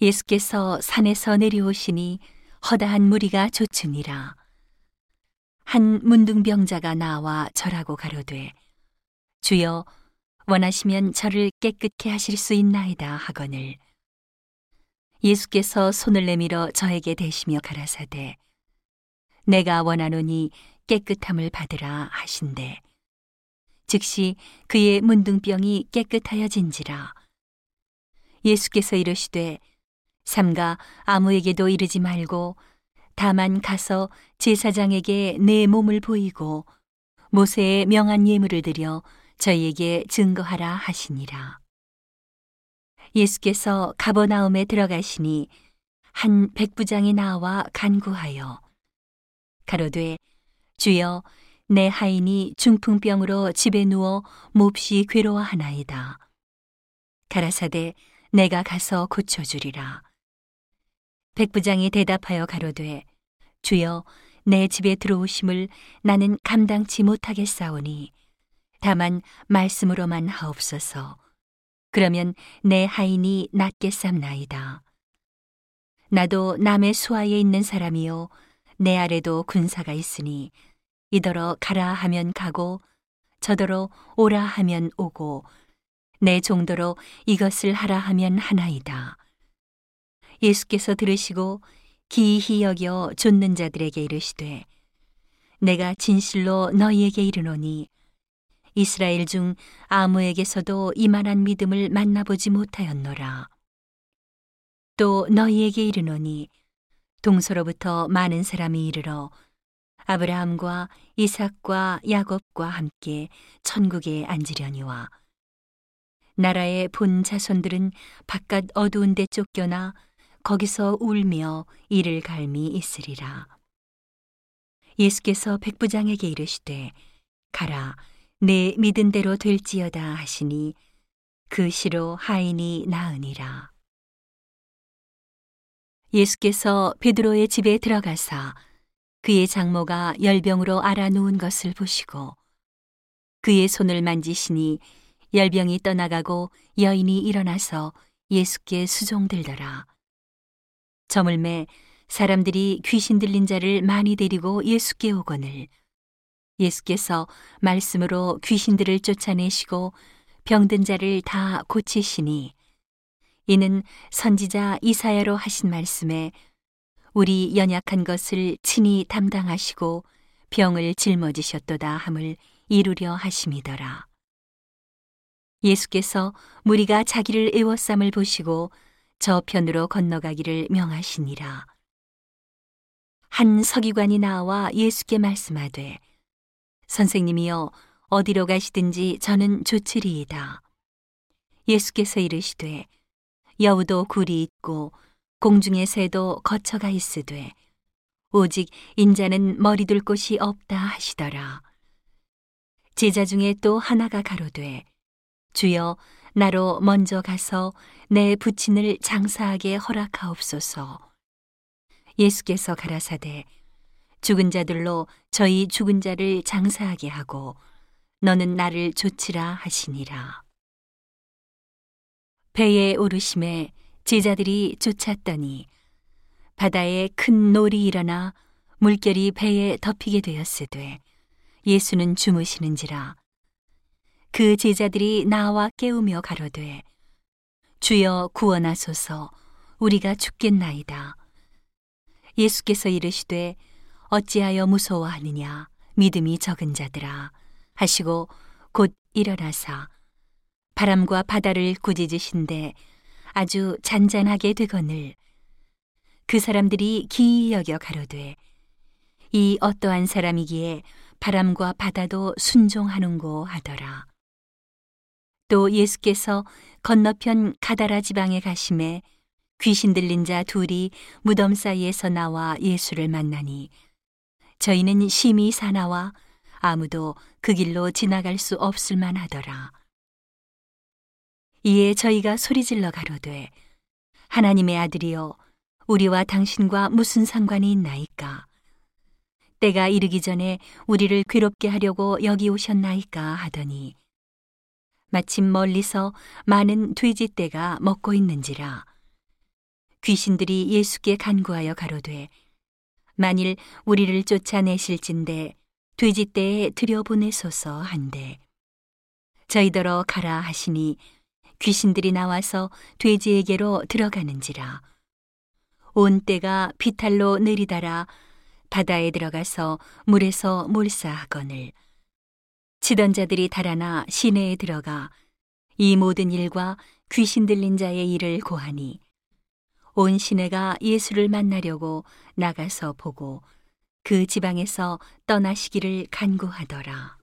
예수께서 산에서 내려오시니 허다한 무리가 좇으니라. 한 문둥병자가 나와 절하고 가로되 주여 원하시면 저를 깨끗게 하실 수 있나이다 하거늘. 예수께서 손을 내밀어 저에게 대시며 가라사대 내가 원하노니 깨끗함을 받으라 하신대. 즉시 그의 문둥병이 깨끗하여진지라. 예수께서 이르시되 삼가 아무에게도 이르지 말고 다만 가서 제사장에게 내 몸을 보이고 모세의 명한 예물을 드려 저희에게 증거하라 하시니라. 예수께서 가버나움에 들어가시니 한 백부장이 나와 간구하여 가로되 주여 내 하인이 중풍병으로 집에 누워 몹시 괴로워하나이다. 가라사대 내가 가서 고쳐주리라. 백부장이 대답하여 가로되 주여 내 집에 들어오심을 나는 감당치 못하겠사오니 다만 말씀으로만 하옵소서 그러면 내 하인이 낫겠삼나이다 나도 남의 수하에 있는 사람이요 내 아래도 군사가 있으니 이더러 가라 하면 가고 저더러 오라 하면 오고 내 정도로 이것을 하라 하면 하나이다. 예수께서 들으시고 기이히 여겨 좇는 자들에게 이르시되 내가 진실로 너희에게 이르노니 이스라엘 중 아무에게서도 이만한 믿음을 만나보지 못하였노라. 또 너희에게 이르노니 동서로부터 많은 사람이 이르러 아브라함과 이삭과 야곱과 함께 천국에 앉으려니와 나라의 본 자손들은 바깥 어두운 데 쫓겨나 거기서 울며 이를 갈미 있으리라. 예수께서 백부장에게 이르시되 가라 내 믿은 대로 될지어다 하시니 그 시로 하인이 나으니라. 예수께서 베드로의 집에 들어가사 그의 장모가 열병으로 알아 누운 것을 보시고 그의 손을 만지시니 열병이 떠나가고 여인이 일어나서 예수께 수종들더라. 저물매 사람들이 귀신 들린 자를 많이 데리고 예수께 오거늘 예수께서 말씀으로 귀신들을 쫓아내시고 병든 자를 다 고치시니 이는 선지자 이사야로 하신 말씀에 우리 연약한 것을 친히 담당하시고 병을 짊어지셨도다 함을 이루려 하심이더라. 예수께서 무리가 자기를 애워쌈을 보시고 저편으로 건너가기를 명하시니라. 한 서기관이 나와 예수께 말씀하되 선생님이여 어디로 가시든지 저는 좋으리이다. 예수께서 이르시되 여우도 굴이 있고 공중의 새도 거처가 있으되 오직 인자는 머리 둘 곳이 없다 하시더라. 제자 중에 또 하나가 가로되 주여 나로 먼저 가서 내 부친을 장사하게 허락하옵소서. 예수께서 가라사대 죽은 자들로 저희 죽은 자를 장사하게 하고 너는 나를 조치라 하시니라. 배에 오르심에 제자들이 쫓았더니 바다에 큰 놀이 일어나 물결이 배에 덮이게 되었으되 예수는 주무시는지라 그 제자들이 나와 깨우며 가로되 주여 구원하소서. 우리가 죽겠나이다. 예수께서 이르시되 어찌하여 무서워하느냐? 믿음이 적은 자들아. 하시고 곧 일어나사. 바람과 바다를 꾸짖으신데 아주 잔잔하게 되거늘. 그 사람들이 기이 여겨 가로되 이 어떠한 사람이기에 바람과 바다도 순종하는고 하더라. 또 예수께서 건너편 가다라 지방에 가심에 귀신 들린 자 둘이 무덤 사이에서 나와 예수를 만나니 저희는 심히 사나와 아무도 그 길로 지나갈 수 없을 만하더라. 이에 저희가 소리질러 가로되 하나님의 아들이여 우리와 당신과 무슨 상관이 있나이까 때가 이르기 전에 우리를 괴롭게 하려고 여기 오셨나이까 하더니 마침 멀리서 많은 돼지떼가 먹고 있는지라 귀신들이 예수께 간구하여 가로되 만일 우리를 쫓아내실진데 돼지떼에 들여보내소서 한데 저희더러 가라 하시니 귀신들이 나와서 돼지에게로 들어가는지라. 온 때가 비탈로 느리다라. 바다에 들어가서 물에서 몰사하거늘 치던 자들이 달아나 시내에 들어가 이 모든 일과 귀신 들린 자의 일을 고하니 온 시내가 예수를 만나려고 나가서 보고 그 지방에서 떠나시기를 간구하더라.